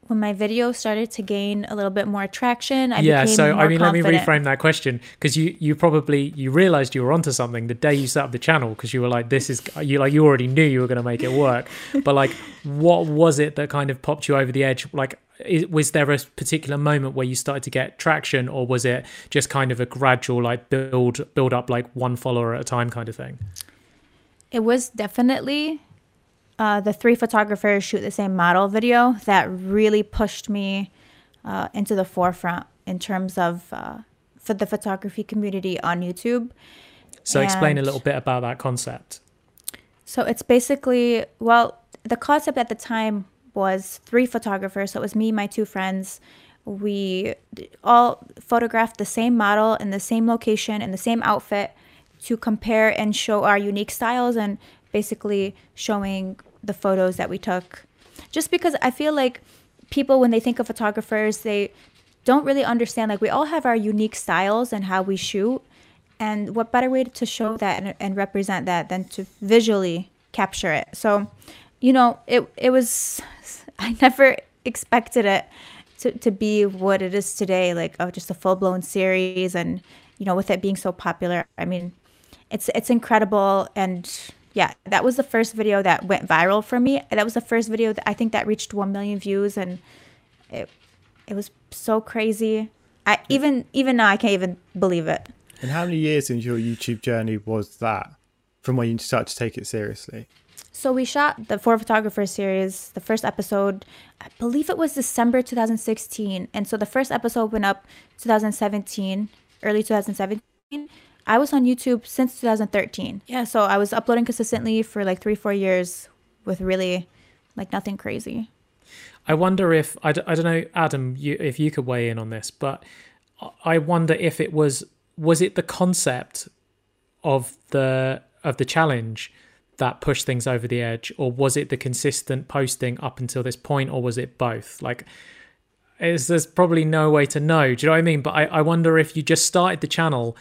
when my video started to gain a little bit more traction I yeah so i mean confident. let me reframe that question because you you probably you realized you were onto something the day you set up the channel because you were like this is you like you already knew you were going to make it work. But like what was it that kind of popped you over the edge? Like was there a particular moment where you started to get traction or was it just kind of a gradual like build build up like one follower at a time kind of thing? It was definitely uh, the three photographers shoot the same model video that really pushed me uh, into the forefront in terms of uh, for the photography community on youtube so and explain a little bit about that concept so it's basically well the concept at the time was three photographers. So it was me, my two friends. We all photographed the same model in the same location in the same outfit to compare and show our unique styles and basically showing the photos that we took. Just because I feel like people, when they think of photographers, they don't really understand like we all have our unique styles and how we shoot. And what better way to show that and, and represent that than to visually capture it? So, you know, it it was I never expected it to, to be what it is today, like oh, just a full blown series, and you know, with it being so popular, I mean, it's it's incredible, and yeah, that was the first video that went viral for me. That was the first video that I think that reached one million views, and it it was so crazy. I even even now I can't even believe it. And how many years into your YouTube journey was that from when you started to take it seriously? So we shot the Four Photographers series, the first episode, I believe it was December 2016. And so the first episode went up 2017, early 2017. I was on YouTube since 2013. Yeah, so I was uploading consistently for like three, four years with really like nothing crazy. I wonder if, I d- I don't know, Adam, you, if you could weigh in on this, but I wonder if it was, was it the concept of the, of the challenge that pushed things over the edge or was it the consistent posting up until this point or was it both like is there's probably no way to know do you know what i mean but I, I wonder if you just started the channel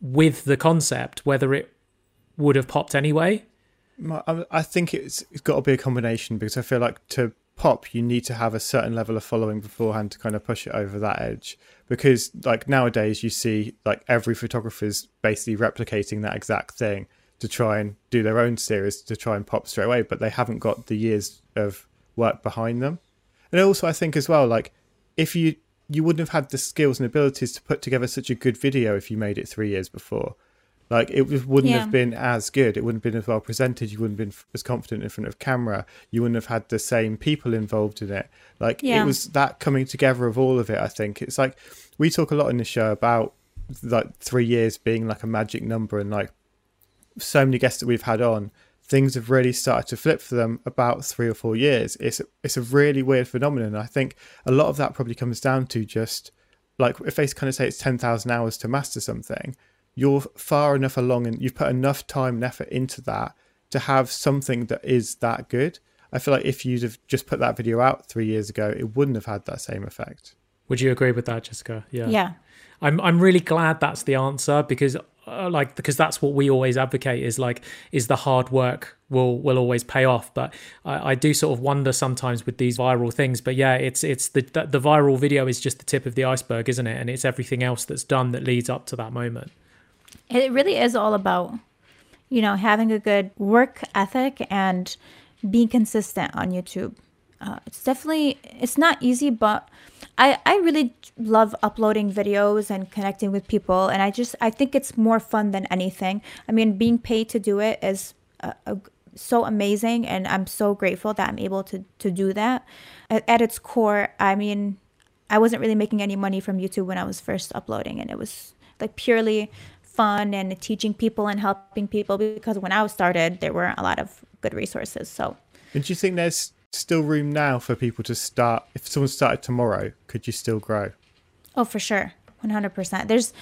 with the concept whether it would have popped anyway i think it's, it's got to be a combination because i feel like to pop you need to have a certain level of following beforehand to kind of push it over that edge because like nowadays you see like every photographer is basically replicating that exact thing to try and do their own series to try and pop straight away, but they haven't got the years of work behind them. And also, I think as well, like if you you wouldn't have had the skills and abilities to put together such a good video if you made it three years before. Like it wouldn't yeah. have been as good. It wouldn't have been as well presented. You wouldn't have been as confident in front of camera. You wouldn't have had the same people involved in it. Like yeah. it was that coming together of all of it. I think it's like we talk a lot in the show about like three years being like a magic number and like so many guests that we've had on, things have really started to flip for them about three or four years. It's it's a really weird phenomenon. I think a lot of that probably comes down to just like if they kind of say it's ten thousand hours to master something, you're far enough along and you've put enough time and effort into that to have something that is that good. I feel like if you'd have just put that video out three years ago, it wouldn't have had that same effect. Would you agree with that, Jessica? Yeah. Yeah. I'm I'm really glad that's the answer because uh, like because that's what we always advocate is like is the hard work will will always pay off. But I, I, do sort of wonder sometimes with these viral things but yeah it's it's the the viral video is just the tip of the iceberg isn't it? And it's everything else that's done that leads up to that moment. It really is all about you know having a good work ethic and being consistent on youtube uh, it's definitely it's not easy but i i really love uploading videos and connecting with people and i just i think it's more fun than anything i mean being paid to do it is a, a, so amazing and i'm so grateful that i'm able to to do that at, at its core i mean i wasn't really making any money from youtube when i was first uploading and it was like purely fun and teaching people and helping people because when I started, there weren't a lot of good resources. So, and do you think there's still room now for people to start? If someone started tomorrow, could you still grow? Oh, for sure, one hundred percent. There's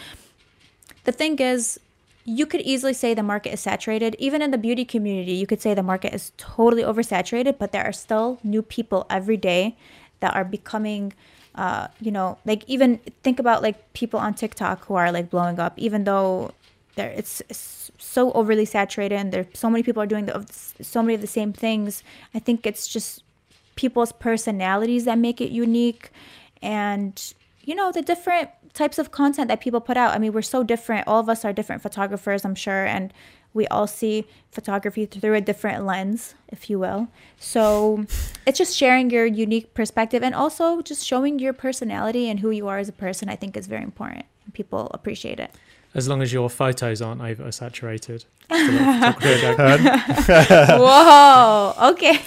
the thing is, you could easily say the market is saturated. Even in the beauty community, you could say the market is totally oversaturated, but there are still new people every day that are becoming uh, you know, like even think about like people on TikTok who are like blowing up, even though there it's, it's so overly saturated and there so many people are doing the, so many of the same things. I think it's just people's personalities that make it unique, and you know the different types of content that people put out. I mean, we're so different. All of us are different photographers, I'm sure, and we all see photography through a different lens, if you will. So it's just sharing your unique perspective and also just showing your personality and who you are as a person, I think is very important. People appreciate it. As long as your photos aren't oversaturated. Whoa, okay.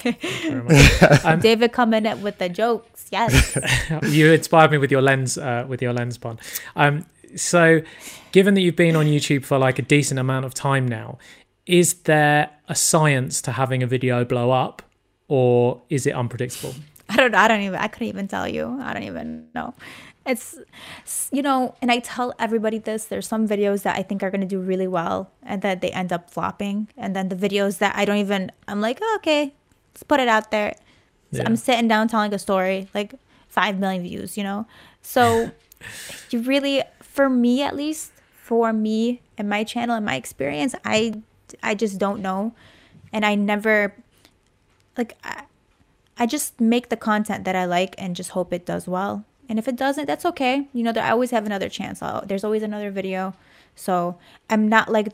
Um, David coming up with the jokes. Yes. you inspired me with your lens, uh, with your lens pun. Um, so given that you've been on YouTube for like a decent amount of time now, is there a science to having a video blow up or is it unpredictable? I don't I don't even I couldn't even tell you. I don't even know. It's you know, and I tell everybody this, there's some videos that I think are going to do really well and that they end up flopping and then the videos that I don't even I'm like, oh, "Okay, let's put it out there." So yeah. I'm sitting down telling a story like 5 million views, you know. So you really for me at least, for me and my channel and my experience, I I just don't know, and I never like I, I just make the content that I like and just hope it does well. And if it doesn't, that's okay. You know, I always have another chance. I'll, there's always another video. So I'm not like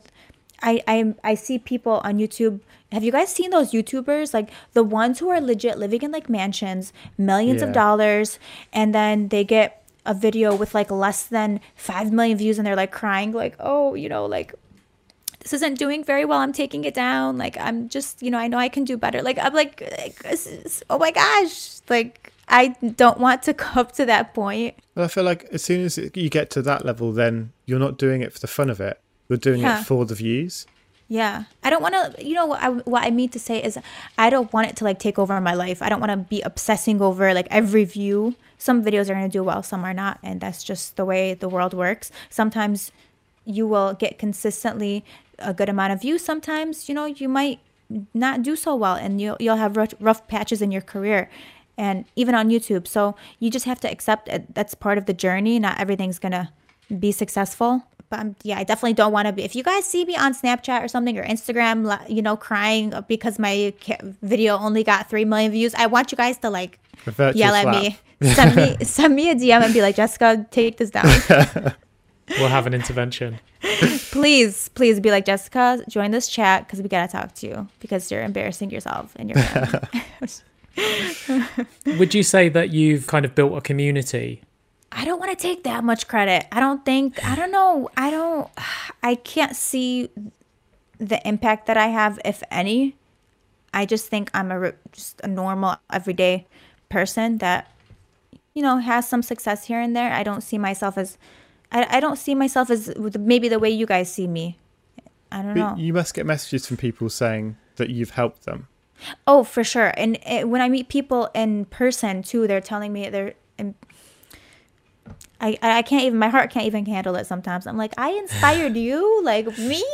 I I I see people on YouTube. Have you guys seen those YouTubers like the ones who are legit living in like mansions, millions yeah. of dollars, and then they get a video with like less than 5 million views and they're like crying like oh you know like this isn't doing very well i'm taking it down like i'm just you know i know i can do better like i'm like, like oh my gosh like i don't want to come up to that point well i feel like as soon as you get to that level then you're not doing it for the fun of it you're doing yeah. it for the views yeah. I don't want to, you know, what I, what I mean to say is I don't want it to like take over my life. I don't want to be obsessing over like every view some videos are going to do well, some are not. And that's just the way the world works. Sometimes you will get consistently a good amount of views. Sometimes, you know, you might not do so well and you'll, you'll have rough, rough patches in your career and even on YouTube. So you just have to accept it. that's part of the journey. Not everything's going to be successful. But I'm, yeah, I definitely don't want to be. If you guys see me on Snapchat or something or Instagram, you know, crying because my video only got 3 million views, I want you guys to like yell at me send me send me a DM and be like, Jessica, take this down. we'll have an intervention. please, please be like, Jessica, join this chat because we gotta talk to you because you're embarrassing yourself and your family. Would you say that you've kind of built a community? I don't want to take that much credit. I don't think I don't know. I don't I can't see the impact that I have if any. I just think I'm a just a normal everyday person that you know, has some success here and there. I don't see myself as, I, I don't see myself as maybe the way you guys see me. I don't but know. You must get messages from people saying that you've helped them. Oh, for sure. And it, when I meet people in person too, they're telling me they're. I, I can't even my heart can't even handle it sometimes i'm like i inspired you like me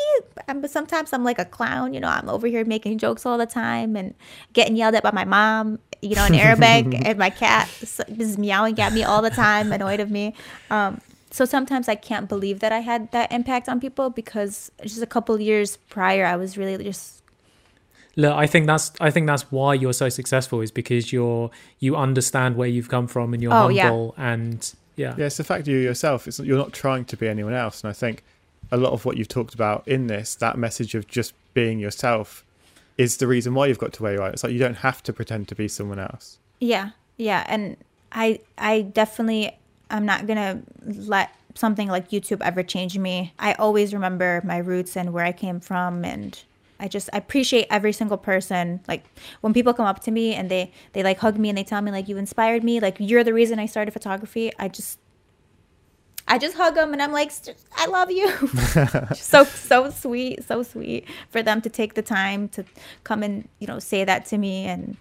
but sometimes i'm like a clown you know i'm over here making jokes all the time and getting yelled at by my mom you know, in Arabic, and my cat is meowing at me all the time, annoyed of me. Um, so sometimes I can't believe that I had that impact on people because just a couple years prior, I was really just. Look, I think that's I think that's why you're so successful is because you're you understand where you've come from and you're oh, humble yeah. and yeah. Yeah, it's the fact you yourself. It's you're not trying to be anyone else, and I think a lot of what you've talked about in this, that message of just being yourself, is the reason why you've got to where you are. It's like you don't have to pretend to be someone else. Yeah, yeah, and I I definitely I'm not gonna let something like YouTube ever change me. I always remember my roots and where I came from and I just I appreciate every single person. Like when people come up to me and they they like hug me and they tell me like you inspired me, like you're the reason I started photography. I just I just hug them and I'm like I love you. so so sweet, so sweet for them to take the time to come and, you know, say that to me and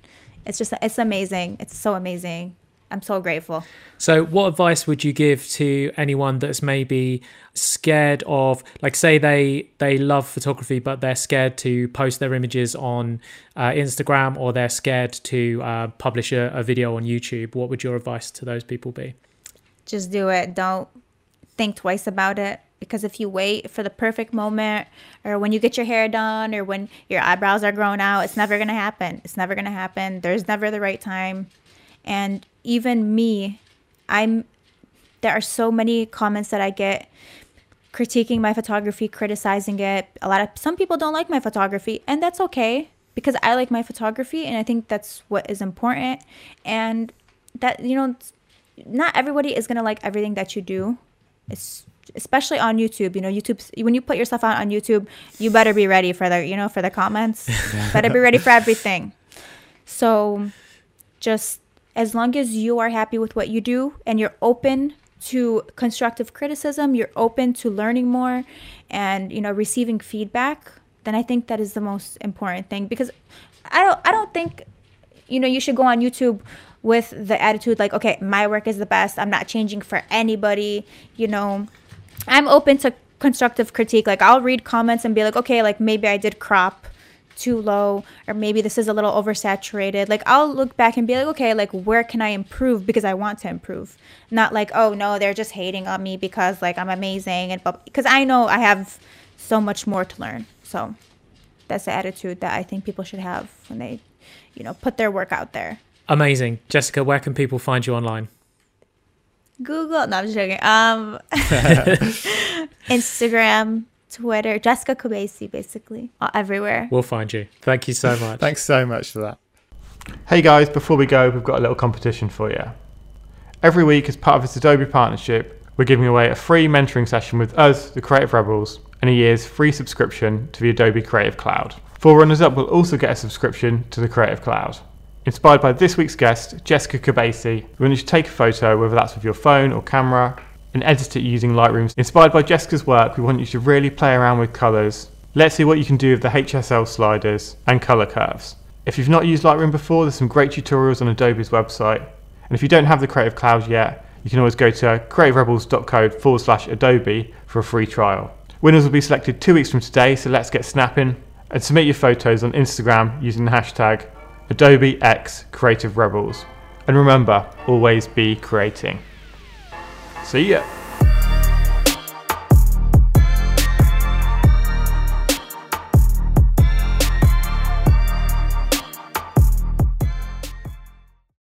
it's just it's amazing. It's so amazing. I'm so grateful. So, what advice would you give to anyone that's maybe scared of, like, say they they love photography, but they're scared to post their images on uh, Instagram, or they're scared to uh, publish a, a video on YouTube? What would your advice to those people be? Just do it. Don't think twice about it because if you wait for the perfect moment or when you get your hair done or when your eyebrows are grown out, it's never going to happen. It's never going to happen. There's never the right time. And even me, I'm there are so many comments that I get critiquing my photography, criticizing it. A lot of some people don't like my photography, and that's okay because I like my photography and I think that's what is important. And that you know, not everybody is going to like everything that you do. It's especially on YouTube. You know, YouTube when you put yourself out on YouTube, you better be ready for the, you know, for the comments. better be ready for everything. So just as long as you are happy with what you do and you're open to constructive criticism, you're open to learning more and you know receiving feedback, then I think that is the most important thing because I don't I don't think you know you should go on YouTube with the attitude like okay, my work is the best. I'm not changing for anybody, you know. I'm open to constructive critique. Like I'll read comments and be like, okay, like maybe I did crop too low or maybe this is a little oversaturated like i'll look back and be like okay like where can i improve because i want to improve? Not like oh no they're just hating on me because like i'm amazing and because i know i have so much more to learn. So that's the attitude that i think people should have when they you know put their work out there. Amazing. Jessica where can people find you online? Google no i'm just joking. Um instagram Twitter, Jessica Kobeissi, basically, uh, everywhere. We'll find you. Thank you so much. Thanks so much for that. Hey guys, before we go, we've got a little competition for you. Every week, as part of this Adobe partnership, we're giving away a free mentoring session with us, the Creative Rebels, and a year's free subscription to the Adobe Creative Cloud. Four runners up will also get a subscription to the Creative Cloud. Inspired by this week's guest, Jessica Kobeissi, we want you to take a photo, whether that's with your phone or camera, and edit it using Lightroom. Inspired by Jessica's work, we want you to really play around with colours. Let's see what you can do with the HSL sliders and colour curves. If you've not used Lightroom before, there's some great tutorials on Adobe's website. And if you don't have the Creative Cloud yet, you can always go to creativerebels.co forward slash Adobe for a free trial. Winners will be selected two weeks from today, so let's get snapping and submit your photos on Instagram using the hashtag Adobe X Creative Rebels. And remember, always be creating. See ya.